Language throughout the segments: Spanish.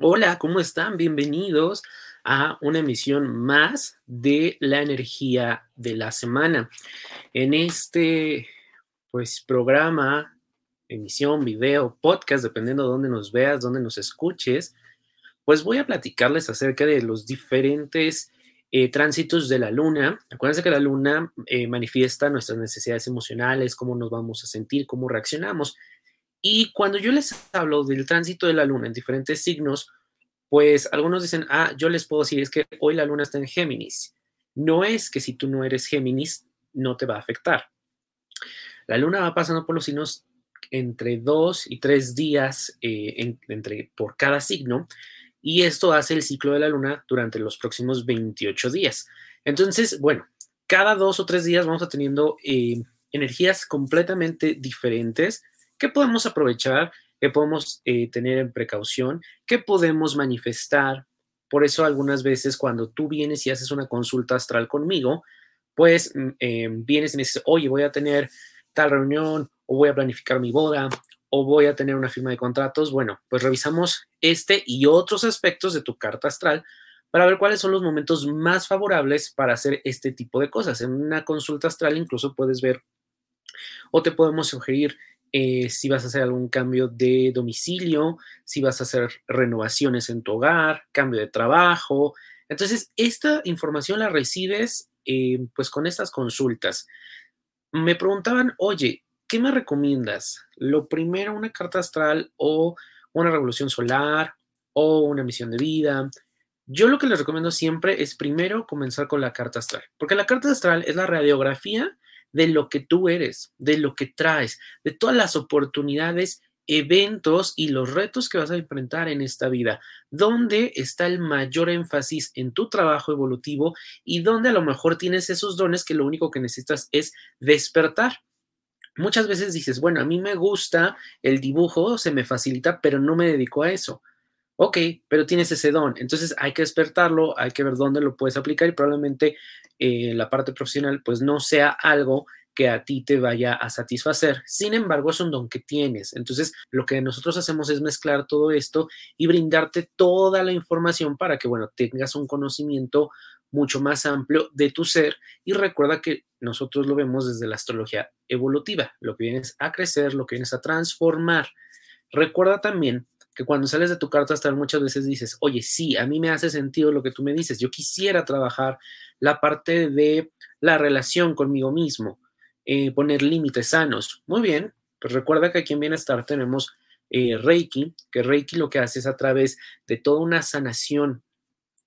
Hola, ¿cómo están? Bienvenidos a una emisión más de la energía de la semana. En este pues programa, emisión, video, podcast, dependiendo de dónde nos veas, dónde nos escuches, pues voy a platicarles acerca de los diferentes eh, tránsitos de la luna. Acuérdense que la luna eh, manifiesta nuestras necesidades emocionales, cómo nos vamos a sentir, cómo reaccionamos. Y cuando yo les hablo del tránsito de la luna en diferentes signos, pues algunos dicen, ah, yo les puedo decir, es que hoy la luna está en Géminis. No es que si tú no eres Géminis, no te va a afectar. La luna va pasando por los signos entre dos y tres días eh, entre, por cada signo y esto hace el ciclo de la luna durante los próximos 28 días. Entonces, bueno, cada dos o tres días vamos a teniendo eh, energías completamente diferentes que podemos aprovechar, que podemos eh, tener en precaución, que podemos manifestar. Por eso algunas veces cuando tú vienes y haces una consulta astral conmigo, pues mm, eh, vienes y me dices, oye, voy a tener tal reunión o voy a planificar mi boda o voy a tener una firma de contratos. Bueno, pues revisamos este y otros aspectos de tu carta astral para ver cuáles son los momentos más favorables para hacer este tipo de cosas. En una consulta astral incluso puedes ver o te podemos sugerir eh, si vas a hacer algún cambio de domicilio, si vas a hacer renovaciones en tu hogar, cambio de trabajo. Entonces, esta información la recibes eh, pues con estas consultas. Me preguntaban, oye, ¿qué me recomiendas? Lo primero, una carta astral o una revolución solar o una misión de vida. Yo lo que les recomiendo siempre es primero comenzar con la carta astral, porque la carta astral es la radiografía de lo que tú eres, de lo que traes, de todas las oportunidades, eventos y los retos que vas a enfrentar en esta vida, dónde está el mayor énfasis en tu trabajo evolutivo y dónde a lo mejor tienes esos dones que lo único que necesitas es despertar. Muchas veces dices, bueno, a mí me gusta el dibujo, se me facilita, pero no me dedico a eso. Ok, pero tienes ese don, entonces hay que despertarlo, hay que ver dónde lo puedes aplicar y probablemente eh, la parte profesional pues no sea algo que a ti te vaya a satisfacer. Sin embargo, es un don que tienes. Entonces, lo que nosotros hacemos es mezclar todo esto y brindarte toda la información para que, bueno, tengas un conocimiento mucho más amplio de tu ser y recuerda que nosotros lo vemos desde la astrología evolutiva, lo que vienes a crecer, lo que vienes a transformar. Recuerda también que cuando sales de tu carta astral muchas veces dices, oye, sí, a mí me hace sentido lo que tú me dices, yo quisiera trabajar la parte de la relación conmigo mismo, eh, poner límites sanos. Muy bien, pues recuerda que aquí en Bienestar tenemos eh, Reiki, que Reiki lo que hace es a través de toda una sanación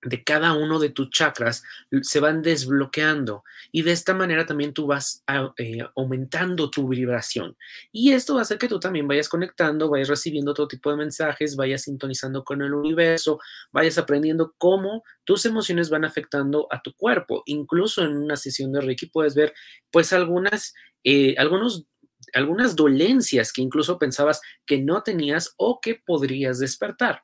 de cada uno de tus chakras se van desbloqueando y de esta manera también tú vas eh, aumentando tu vibración y esto va a hacer que tú también vayas conectando, vayas recibiendo todo tipo de mensajes, vayas sintonizando con el universo, vayas aprendiendo cómo tus emociones van afectando a tu cuerpo. Incluso en una sesión de Reiki puedes ver pues algunas, eh, algunos algunas dolencias que incluso pensabas que no tenías o que podrías despertar.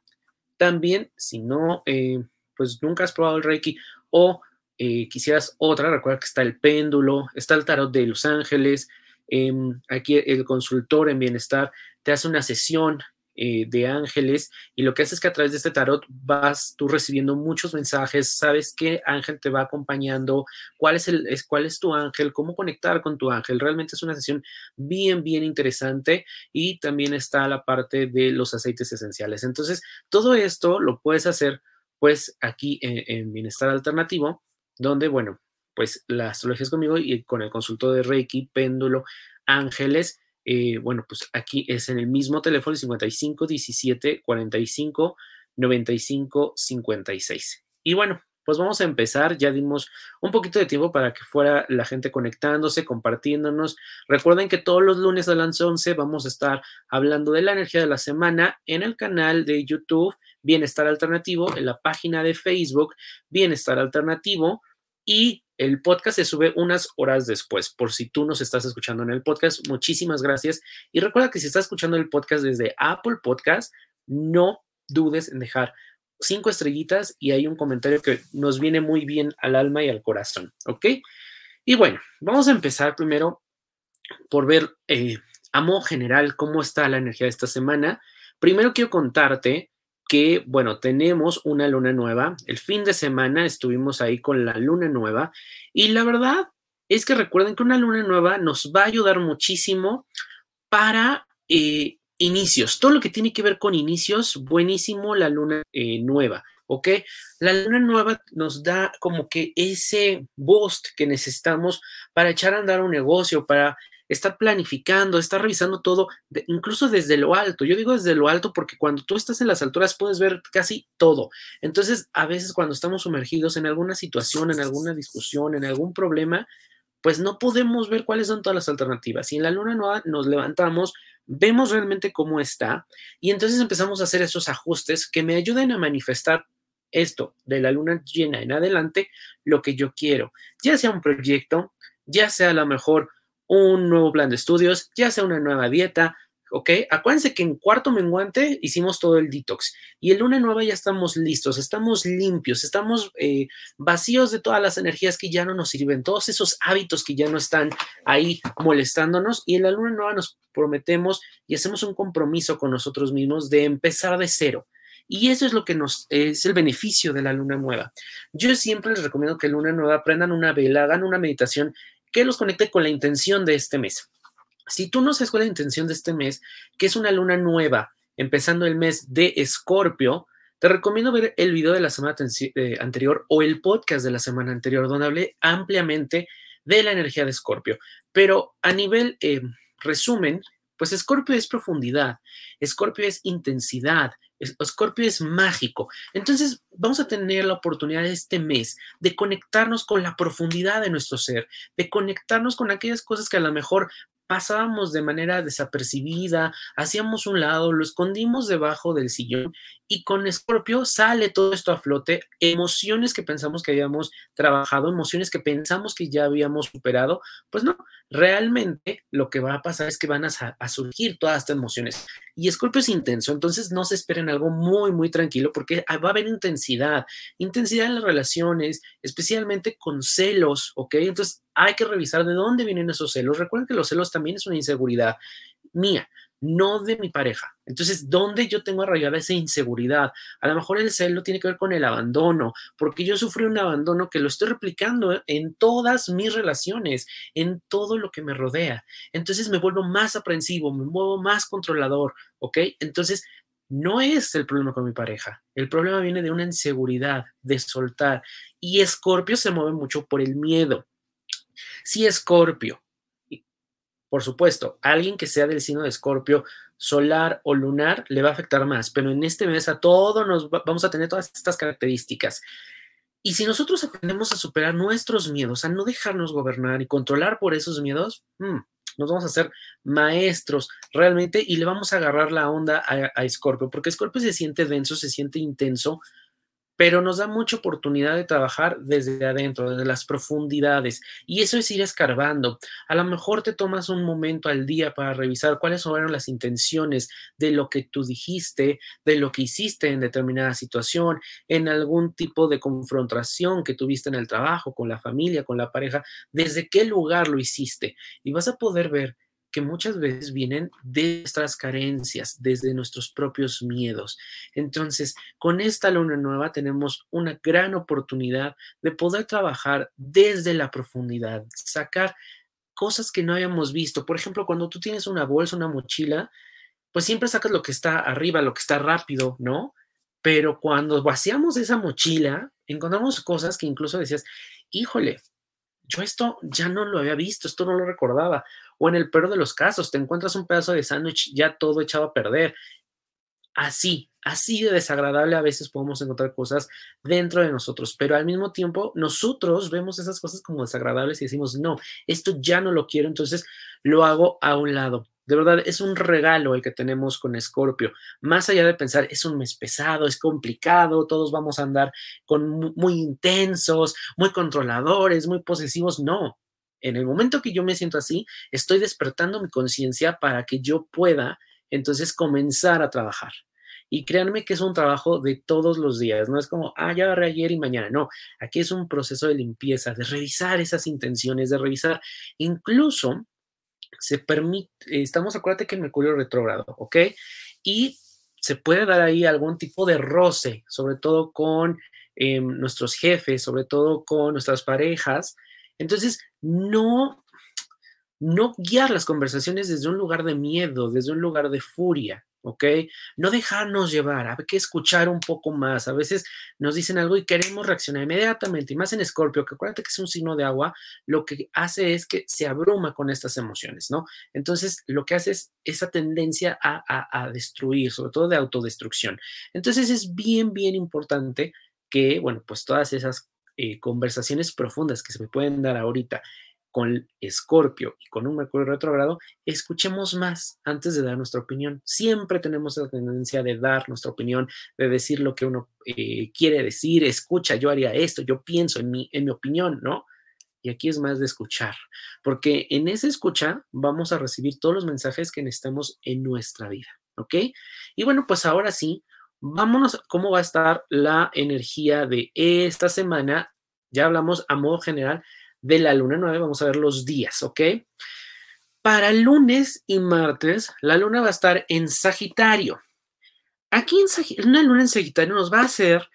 También, si no, eh, pues nunca has probado el Reiki o eh, quisieras otra, recuerda que está el péndulo, está el tarot de Los Ángeles, em, aquí el consultor en bienestar te hace una sesión eh, de ángeles y lo que hace es que a través de este tarot vas tú recibiendo muchos mensajes, sabes qué ángel te va acompañando, cuál es, el, es, cuál es tu ángel, cómo conectar con tu ángel. Realmente es una sesión bien, bien interesante y también está la parte de los aceites esenciales. Entonces, todo esto lo puedes hacer pues aquí en, Bienestar Alternativo, donde, bueno, pues la astrología es conmigo y con el consultor de Reiki, péndulo, ángeles, eh, bueno, pues aquí es en el mismo teléfono 55 17 45 95 56. Y bueno, pues vamos a empezar. Ya dimos un poquito de tiempo para que fuera la gente conectándose, compartiéndonos. Recuerden que todos los lunes a las 11 vamos a estar hablando de la energía de la semana en el canal de YouTube Bienestar Alternativo, en la página de Facebook Bienestar Alternativo y el podcast se sube unas horas después. Por si tú nos estás escuchando en el podcast, muchísimas gracias. Y recuerda que si estás escuchando el podcast desde Apple Podcast, no dudes en dejar cinco estrellitas y hay un comentario que nos viene muy bien al alma y al corazón, ¿ok? Y bueno, vamos a empezar primero por ver eh, a modo general cómo está la energía de esta semana. Primero quiero contarte que, bueno, tenemos una luna nueva. El fin de semana estuvimos ahí con la luna nueva y la verdad es que recuerden que una luna nueva nos va a ayudar muchísimo para eh, inicios. Todo lo que tiene que ver con inicios, buenísimo la luna eh, nueva. ¿ok? La luna nueva nos da como que ese boost que necesitamos para echar a andar un negocio, para estar planificando, estar revisando todo, incluso desde lo alto. Yo digo desde lo alto porque cuando tú estás en las alturas puedes ver casi todo. Entonces, a veces cuando estamos sumergidos en alguna situación, en alguna discusión, en algún problema, pues no podemos ver cuáles son todas las alternativas. Y en la luna nueva nos levantamos, vemos realmente cómo está y entonces empezamos a hacer esos ajustes que me ayuden a manifestar esto de la luna llena en adelante, lo que yo quiero, ya sea un proyecto, ya sea a lo mejor un nuevo plan de estudios, ya sea una nueva dieta, ¿ok? Acuérdense que en cuarto menguante hicimos todo el detox y en luna nueva ya estamos listos, estamos limpios, estamos eh, vacíos de todas las energías que ya no nos sirven, todos esos hábitos que ya no están ahí molestándonos y en la luna nueva nos prometemos y hacemos un compromiso con nosotros mismos de empezar de cero. Y eso es lo que nos es el beneficio de la luna nueva. Yo siempre les recomiendo que luna nueva aprendan una vela, hagan una meditación que los conecte con la intención de este mes. Si tú no sabes cuál es la intención de este mes, que es una luna nueva, empezando el mes de Escorpio, te recomiendo ver el video de la semana anterior o el podcast de la semana anterior, donde hablé ampliamente de la energía de Escorpio. Pero a nivel eh, resumen, pues Escorpio es profundidad, Escorpio es intensidad, Escorpio es mágico. Entonces, vamos a tener la oportunidad este mes de conectarnos con la profundidad de nuestro ser, de conectarnos con aquellas cosas que a lo mejor pasábamos de manera desapercibida, hacíamos un lado, lo escondimos debajo del sillón y con Escorpio sale todo esto a flote, emociones que pensamos que habíamos trabajado, emociones que pensamos que ya habíamos superado, pues no, realmente lo que va a pasar es que van a, surgir todas estas emociones. Y Escorpio es intenso, entonces no se esperen algo muy, muy tranquilo porque va a haber intensidad, intensidad en las relaciones, especialmente con celos, ¿ok? Entonces hay que revisar de dónde vienen esos celos. Recuerden que los celos también es una inseguridad mía, no de mi pareja. Entonces, ¿dónde yo tengo arraigada esa inseguridad? A lo mejor el celo tiene que ver con el abandono, porque yo sufrí un abandono que lo estoy replicando en todas mis relaciones, en todo lo que me rodea. Entonces me vuelvo más aprensivo, me vuelvo más controlador, ¿ok? Entonces, no es el problema con mi pareja. El problema viene de una inseguridad, de soltar. Y Escorpio se mueve mucho por el miedo. Si Escorpio, por supuesto, alguien que sea del signo de Escorpio, solar o lunar, le va a afectar más, pero en este mes a todos nos vamos a tener todas estas características. Y si nosotros aprendemos a superar nuestros miedos, a no dejarnos gobernar y controlar por esos miedos, hmm, nos vamos a hacer maestros realmente y le vamos a agarrar la onda a, a Scorpio, porque Scorpio se siente denso, se siente intenso, pero nos da mucha oportunidad de trabajar desde adentro, desde las profundidades. Y eso es ir escarbando. A lo mejor te tomas un momento al día para revisar cuáles fueron las intenciones de lo que tú dijiste, de lo que hiciste en determinada situación, en algún tipo de confrontación que tuviste en el trabajo, con la familia, con la pareja, desde qué lugar lo hiciste. Y vas a poder ver que muchas veces vienen de nuestras carencias, desde nuestros propios miedos. Entonces, con esta luna nueva tenemos una gran oportunidad de poder trabajar desde la profundidad, sacar cosas que no habíamos visto. Por ejemplo, cuando tú tienes una bolsa, una mochila, pues siempre sacas lo que está arriba, lo que está rápido, ¿no? Pero cuando vaciamos esa mochila, encontramos cosas que incluso decías, híjole, yo esto ya no lo había visto, esto no lo recordaba. O en el peor de los casos, te encuentras un pedazo de sándwich ya todo echado a perder. Así, así de desagradable a veces podemos encontrar cosas dentro de nosotros, pero al mismo tiempo nosotros vemos esas cosas como desagradables y decimos, no, esto ya no lo quiero, entonces lo hago a un lado. De verdad, es un regalo el que tenemos con Escorpio. Más allá de pensar, es un mes pesado, es complicado, todos vamos a andar con muy intensos, muy controladores, muy posesivos. No, en el momento que yo me siento así, estoy despertando mi conciencia para que yo pueda entonces comenzar a trabajar. Y créanme que es un trabajo de todos los días, no es como, ah, ya agarré ayer y mañana, no, aquí es un proceso de limpieza, de revisar esas intenciones, de revisar incluso se permite, estamos, acuérdate que Mercurio retrógrado, ¿ok? Y se puede dar ahí algún tipo de roce, sobre todo con em, nuestros jefes, sobre todo con nuestras parejas. Entonces, no, no guiar las conversaciones desde un lugar de miedo, desde un lugar de furia. ¿ok? No dejarnos llevar, hay que escuchar un poco más. A veces nos dicen algo y queremos reaccionar inmediatamente, y más en Escorpio, que acuérdate que es un signo de agua, lo que hace es que se abruma con estas emociones, ¿no? Entonces, lo que hace es esa tendencia a, destruir, sobre todo de autodestrucción. Entonces, es bien, bien importante que, bueno, pues todas esas eh, conversaciones profundas que se me pueden dar ahorita con Escorpio y con un Mercurio retrógrado, escuchemos más antes de dar nuestra opinión. Siempre tenemos la tendencia de dar nuestra opinión, de decir lo que uno eh, quiere decir, escucha, yo haría esto, yo pienso en mi, en mi opinión, ¿no? Y aquí es más de escuchar, porque en esa escucha vamos a recibir todos los mensajes que necesitamos en nuestra vida, ¿ok? Y bueno, pues ahora sí, vámonos a cómo va a estar la energía de esta semana. Ya hablamos a modo general de la luna nueva, vamos a ver los días, ¿ok? Para lunes y martes, la luna va a estar en Sagitario. Aquí en una luna en Sagitario nos va a hacer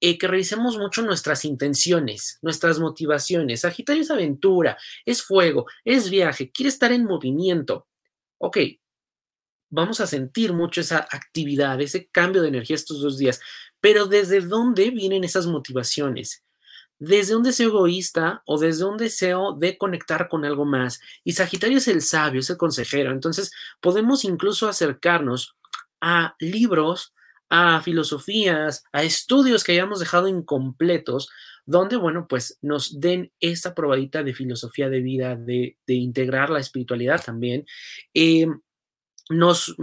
eh, que revisemos mucho nuestras intenciones, nuestras motivaciones. Sagitario es aventura, es fuego, es viaje, quiere estar en movimiento. Ok, vamos a sentir mucho esa actividad, ese cambio de energía estos dos días, pero ¿desde dónde vienen esas motivaciones? desde un deseo egoísta o desde un deseo de conectar con algo más. Y Sagitario es el sabio, es el consejero. Entonces, podemos incluso acercarnos a libros, a filosofías, a estudios que hayamos dejado incompletos, donde, bueno, pues nos den esta probadita de filosofía de vida, de, integrar la espiritualidad también. Eh, nos,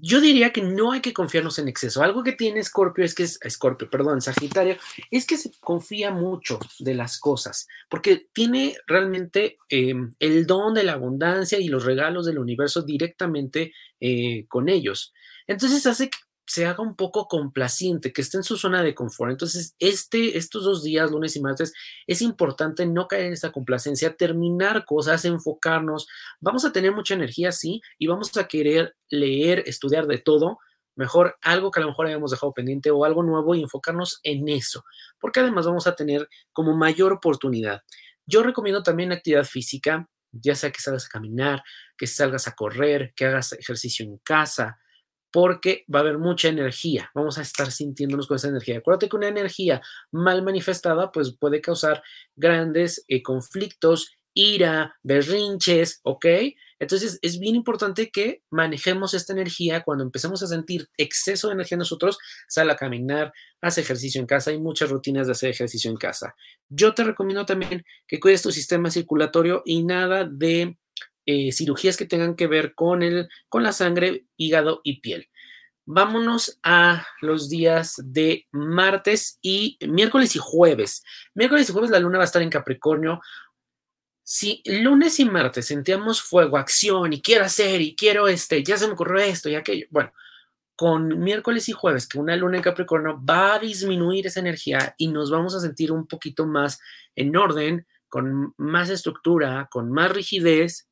yo diría que no hay que confiarnos en exceso. Algo que tiene Scorpio es que es Scorpio, perdón, Sagitario, es que se confía mucho de las cosas, porque tiene realmente em, el don de la abundancia y los regalos del universo directamente eh, con ellos. Entonces hace que se haga un poco complaciente, que esté en su zona de confort. Entonces, este, estos dos días, lunes y martes, es importante no caer en esta complacencia, terminar cosas, enfocarnos. Vamos a tener mucha energía, sí, y vamos a querer leer, estudiar de todo. Mejor algo que a lo mejor habíamos dejado pendiente o algo nuevo y enfocarnos en eso, porque además vamos a tener como mayor oportunidad. Yo recomiendo también actividad física, ya sea que salgas a caminar, que salgas a correr, que hagas ejercicio en casa, porque va a haber mucha energía. Vamos a estar sintiéndonos con esa energía. Acuérdate que una energía mal manifestada pues puede causar grandes eh, conflictos, ira, berrinches, ¿ok? Entonces es bien importante que manejemos esta energía cuando empecemos a sentir exceso de energía nosotros, sal a caminar, haz ejercicio en casa, hay muchas rutinas de hacer ejercicio en casa. Yo te recomiendo también que cuides tu sistema circulatorio y nada de eh, cirugías que tengan que ver con, el, con la sangre, hígado y piel. Vámonos a los días de martes y miércoles y jueves. Miércoles y jueves la luna va a estar en Capricornio. Si lunes y martes sentíamos fuego, acción y quiero hacer y quiero este, ya se me ocurrió esto y aquello. Bueno, con miércoles y jueves, que una luna en Capricornio va a disminuir esa energía y nos vamos a sentir un poquito más en orden, con más estructura, con más rigidez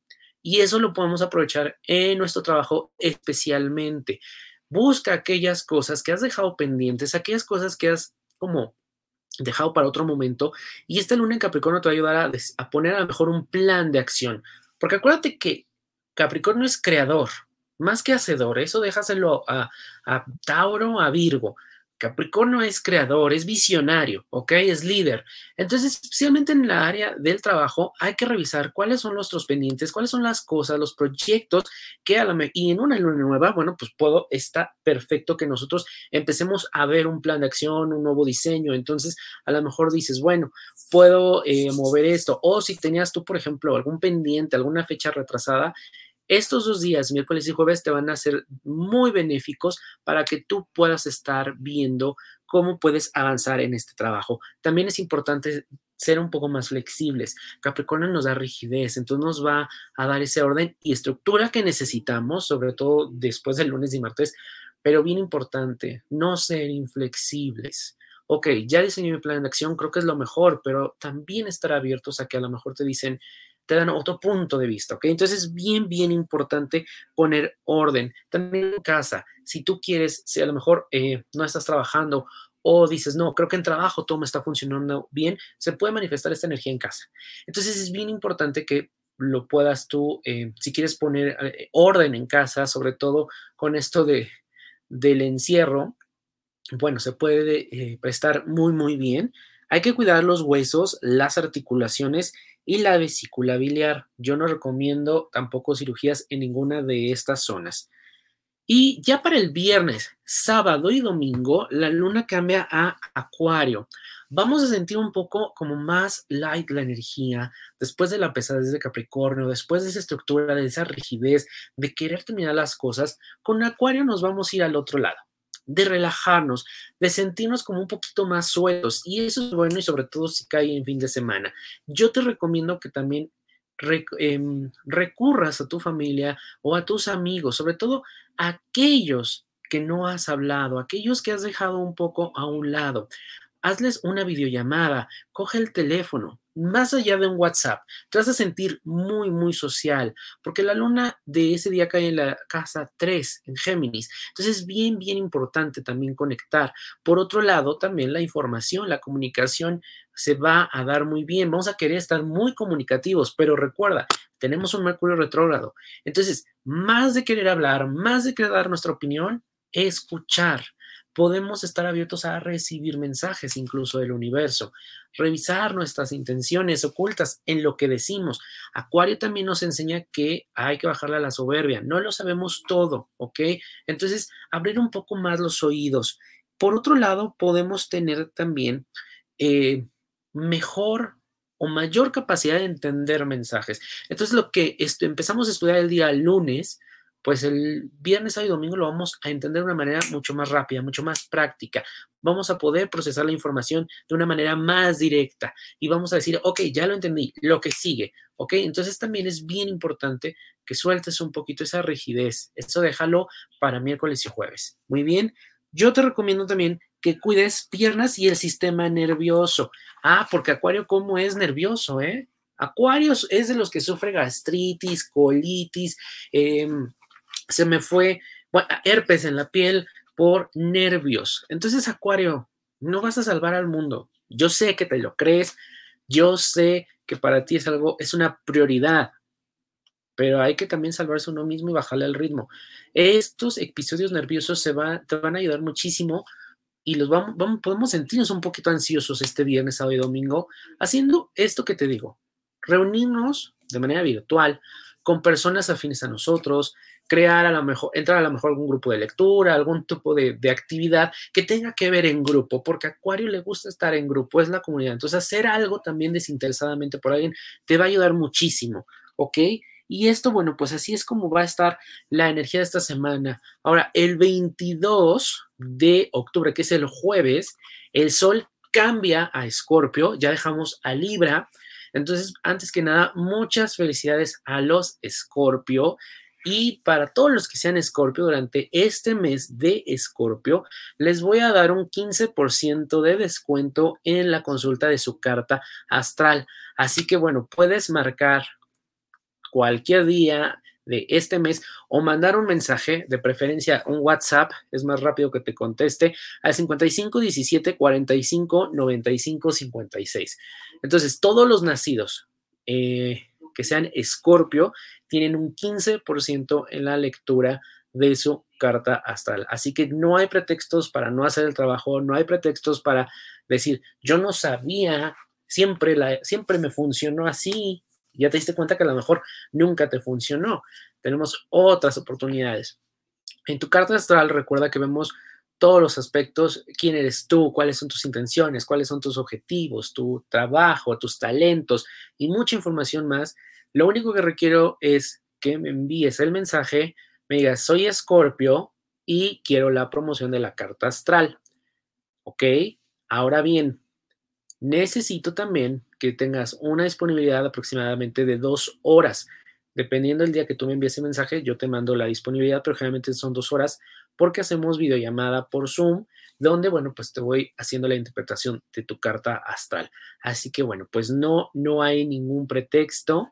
y eso lo podemos aprovechar en nuestro trabajo especialmente. Busca aquellas cosas que has dejado pendientes, aquellas cosas que has como dejado para otro momento. Y esta luna en Capricornio te va a ayudar a, poner a lo mejor un plan de acción. Porque acuérdate que Capricornio es creador, más que hacedor. Eso déjaselo a, a Tauro, a Virgo. Capricornio es creador, es visionario, ¿ok? Es líder. Entonces, especialmente en la área del trabajo, hay que revisar cuáles son nuestros pendientes, cuáles son las cosas, los proyectos que a la y en una luna nueva, bueno, pues puedo, está perfecto que nosotros empecemos a ver un plan de acción, un nuevo diseño. Entonces, a lo mejor dices, bueno, puedo eh, mover esto. O si tenías tú, por ejemplo, algún pendiente, alguna fecha retrasada, estos dos días, miércoles y jueves, te van a ser muy benéficos para que tú puedas estar viendo cómo puedes avanzar en este trabajo. También es importante ser un poco más flexibles. Capricornio nos da rigidez, entonces nos va a dar ese orden y estructura que necesitamos, sobre todo después del lunes y martes, pero bien importante, no ser inflexibles. Ok, ya diseñé mi plan de acción, creo que es lo mejor, pero también estar abiertos a que a lo mejor te dicen, te dan otro punto de vista, ¿ok? Entonces es bien, bien importante poner orden. También en casa, si tú quieres, si a lo mejor eh, no estás trabajando o dices, no, creo que en trabajo todo me está funcionando bien, se puede manifestar esta energía en casa. Entonces es bien importante que lo puedas tú, eh, si quieres poner eh, orden en casa, sobre todo con esto de, del encierro, bueno, se puede prestar muy, muy bien. Hay que cuidar los huesos, las articulaciones y la vesícula biliar. Yo no recomiendo tampoco cirugías en ninguna de estas zonas. Y ya para el viernes, sábado y domingo, la luna cambia a Acuario. Vamos a sentir un poco como más light la energía después de la pesadez de Capricornio, después de esa estructura, de esa rigidez, de querer terminar las cosas. Con Acuario nos vamos a ir al otro lado de relajarnos, de sentirnos como un poquito más sueltos. Y eso es bueno y sobre todo si cae en fin de semana. Yo te recomiendo que también em, recurras a tu familia o a tus amigos, sobre todo aquellos que no has hablado, aquellos que has dejado un poco a un lado. Hazles una videollamada, coge el teléfono, más allá de un WhatsApp, te vas a sentir muy, muy social, porque la luna de ese día cae en la casa 3, en Géminis. Entonces es bien, bien importante también conectar. Por otro lado, también la información, la comunicación se va a dar muy bien. Vamos a querer estar muy comunicativos, pero recuerda, tenemos un Mercurio retrógrado. Entonces, más de querer hablar, más de querer dar nuestra opinión, escuchar podemos estar abiertos a recibir mensajes incluso del universo, revisar nuestras intenciones ocultas en lo que decimos. Acuario también nos enseña que hay que bajarle a la soberbia, no lo sabemos todo, ¿ok? Entonces, abrir un poco más los oídos. Por otro lado, podemos tener también eh, mejor o mayor capacidad de entender mensajes. Entonces, lo que empezamos a estudiar el día lunes, pues el viernes, sábado y domingo lo vamos a entender de una manera mucho más rápida, mucho más práctica. Vamos a poder procesar la información de una manera más directa y vamos a decir, ok, ya lo entendí, lo que sigue, ok. Entonces también es bien importante que sueltes un poquito esa rigidez. Eso déjalo para miércoles y jueves. Muy bien. Yo te recomiendo también que cuides piernas y el sistema nervioso. Ah, porque Acuario, ¿cómo es nervioso, eh? Acuario es de los que sufre gastritis, colitis, eh, se me fue herpes en la piel por nervios. Entonces, Acuario, no vas a salvar al mundo. Yo sé que te lo crees, yo sé que para ti es algo, es una prioridad, pero hay que también salvarse uno mismo y bajarle el ritmo. Estos episodios nerviosos se te van a ayudar muchísimo y los vamos, vamos, podemos sentirnos un poquito ansiosos este viernes, sábado y domingo, haciendo esto que te digo, reunirnos de manera virtual con personas afines a nosotros, crear a lo mejor, entrar a lo mejor algún grupo de lectura, algún tipo de, actividad que tenga que ver en grupo, porque a Acuario le gusta estar en grupo, es la comunidad. Entonces, hacer algo también desinteresadamente por alguien te va a ayudar muchísimo, ¿ok? Y esto, bueno, pues así es como va a estar la energía de esta semana. Ahora, el 22 de octubre, que es el jueves, el sol cambia a Escorpio, ya dejamos a Libra. Entonces, antes que nada, muchas felicidades a los Escorpio. Y para todos los que sean Escorpio, durante este mes de Escorpio, les voy a dar un 15% de descuento en la consulta de su carta astral. Así que bueno, puedes marcar cualquier día de este mes o mandar un mensaje, de preferencia un WhatsApp, es más rápido que te conteste, al 55 17 45 95 56. Entonces, todos los nacidos eh, que sean Escorpio tienen un 15% en la lectura de su carta astral. Así que no hay pretextos para no hacer el trabajo, no hay pretextos para decir, yo no sabía, siempre, siempre me funcionó así. Ya te diste cuenta que a lo mejor nunca te funcionó. Tenemos otras oportunidades. En tu carta astral recuerda que vemos todos los aspectos, quién eres tú, cuáles son tus intenciones, cuáles son tus objetivos, tu trabajo, tus talentos y mucha información más lo único que requiero es que me envíes el mensaje, me digas, soy Escorpio y quiero la promoción de la carta astral. ¿Ok? Ahora bien, necesito también que tengas una disponibilidad aproximadamente de dos horas. Dependiendo del día que tú me envíes el mensaje, yo te mando la disponibilidad, pero generalmente son dos horas porque hacemos videollamada por Zoom, donde, bueno, pues te voy haciendo la interpretación de tu carta astral. Así que, bueno, pues no, no hay ningún pretexto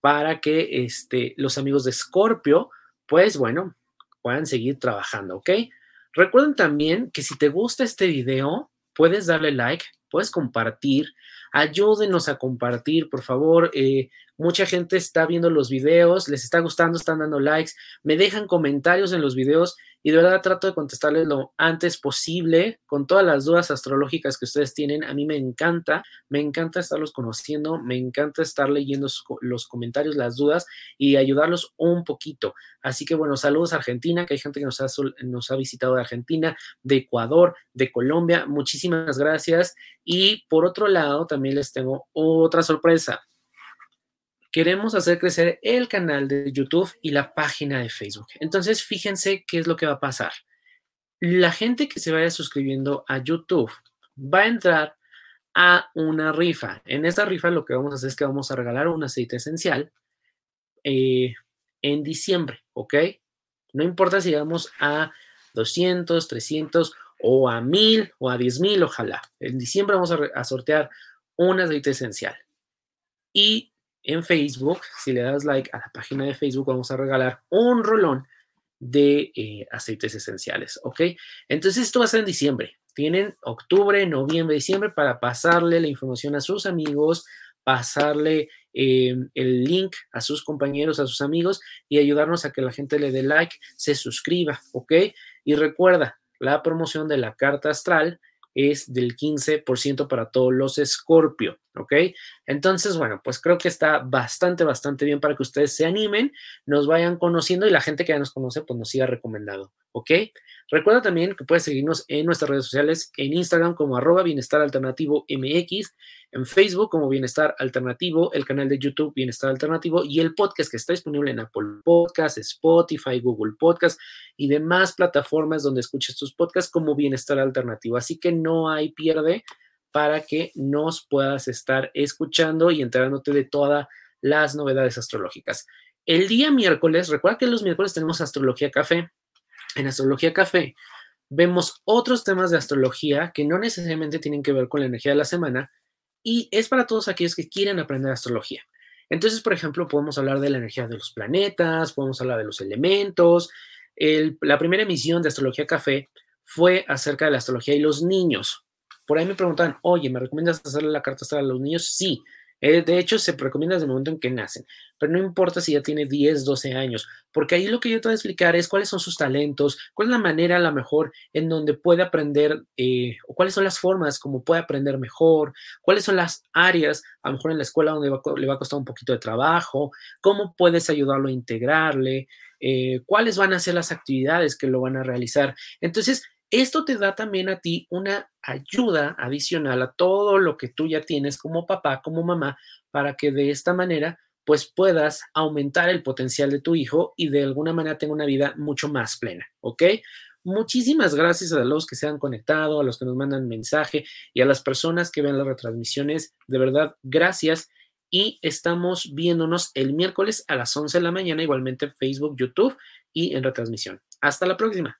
para que este, los amigos de Scorpio, pues bueno, puedan seguir trabajando, ¿ok? Recuerden también que si te gusta este video, puedes darle like, puedes compartir, ayúdenos a compartir, por favor. Eh, mucha gente está viendo los videos, les está gustando, están dando likes, me dejan comentarios en los videos y de verdad trato de contestarles lo antes posible con todas las dudas astrológicas que ustedes tienen. A mí me encanta, me encanta estarlos conociendo, me encanta estar leyendo los comentarios, las dudas y ayudarlos un poquito. Así que bueno, saludos a Argentina, que hay gente que nos ha, nos ha visitado de Argentina, de Ecuador, de Colombia. Muchísimas gracias. Y por otro lado, también les tengo otra sorpresa queremos hacer crecer el canal de YouTube y la página de Facebook. Entonces, fíjense qué es lo que va a pasar. La gente que se vaya suscribiendo a YouTube va a entrar a una rifa. En esta rifa lo que vamos a hacer es que vamos a regalar un aceite esencial eh, en diciembre, ¿ok? No importa si llegamos a 200, 300 o a 1000 o a 10 mil, ojalá. En diciembre vamos a, a sortear un aceite esencial. Y en Facebook, si le das like a la página de Facebook, vamos a regalar un rolón de eh, aceites esenciales, ¿ok? Entonces esto va a ser en diciembre. Tienen octubre, noviembre, diciembre para pasarle la información a sus amigos, pasarle em, el link a sus compañeros, a sus amigos y ayudarnos a que la gente le dé like, se suscriba, ¿ok? Y recuerda, la promoción de la carta astral es del 15% para todos los Scorpio, ¿ok? Entonces, bueno, pues creo que está bastante, bastante bien para que ustedes se animen, nos vayan conociendo y la gente que ya nos conoce, pues nos siga recomendado, ¿ok? Recuerda también que puedes seguirnos en nuestras redes sociales, en Instagram como arroba bienestar alternativo MX, en Facebook como bienestar alternativo, el canal de YouTube bienestar alternativo y el podcast que está disponible en Apple Podcasts, Spotify, Google Podcasts y demás plataformas donde escuches tus podcasts como bienestar alternativo. Así que no hay pierde para que nos puedas estar escuchando y enterándote de todas las novedades astrológicas. El día miércoles, recuerda que los miércoles tenemos Astrología Café en Astrología Café vemos otros temas de astrología que no necesariamente tienen que ver con la energía de la semana y es para todos aquellos que quieren aprender astrología. Entonces, por ejemplo, podemos hablar de la energía de los planetas, podemos hablar de los elementos. la primera emisión de Astrología Café fue acerca de la astrología y los niños. Por ahí me preguntan, oye, ¿me recomiendas hacerle la carta a los niños? Sí, eh, de hecho, se recomienda desde el momento en que nacen, pero no importa si ya tiene 10, 12 años, porque ahí lo que yo te voy a explicar es cuáles son sus talentos, cuál es la manera a lo mejor en donde puede aprender, eh, o cuáles son las formas como puede aprender mejor, cuáles son las áreas, a lo mejor en la escuela donde le va a costar un poquito de trabajo, cómo puedes ayudarlo a integrarle, eh, cuáles van a ser las actividades que lo van a realizar. Entonces, esto te da también a ti una ayuda adicional a todo lo que tú ya tienes como papá, como mamá, para que de esta manera pues puedas aumentar el potencial de tu hijo y de alguna manera tenga una vida mucho más plena, ¿ok? Muchísimas gracias a los que se han conectado, a los que nos mandan mensaje y a las personas que ven las retransmisiones. De verdad, gracias. Y estamos viéndonos el miércoles a las 11 de la mañana, igualmente en Facebook, YouTube y en retransmisión. Hasta la próxima.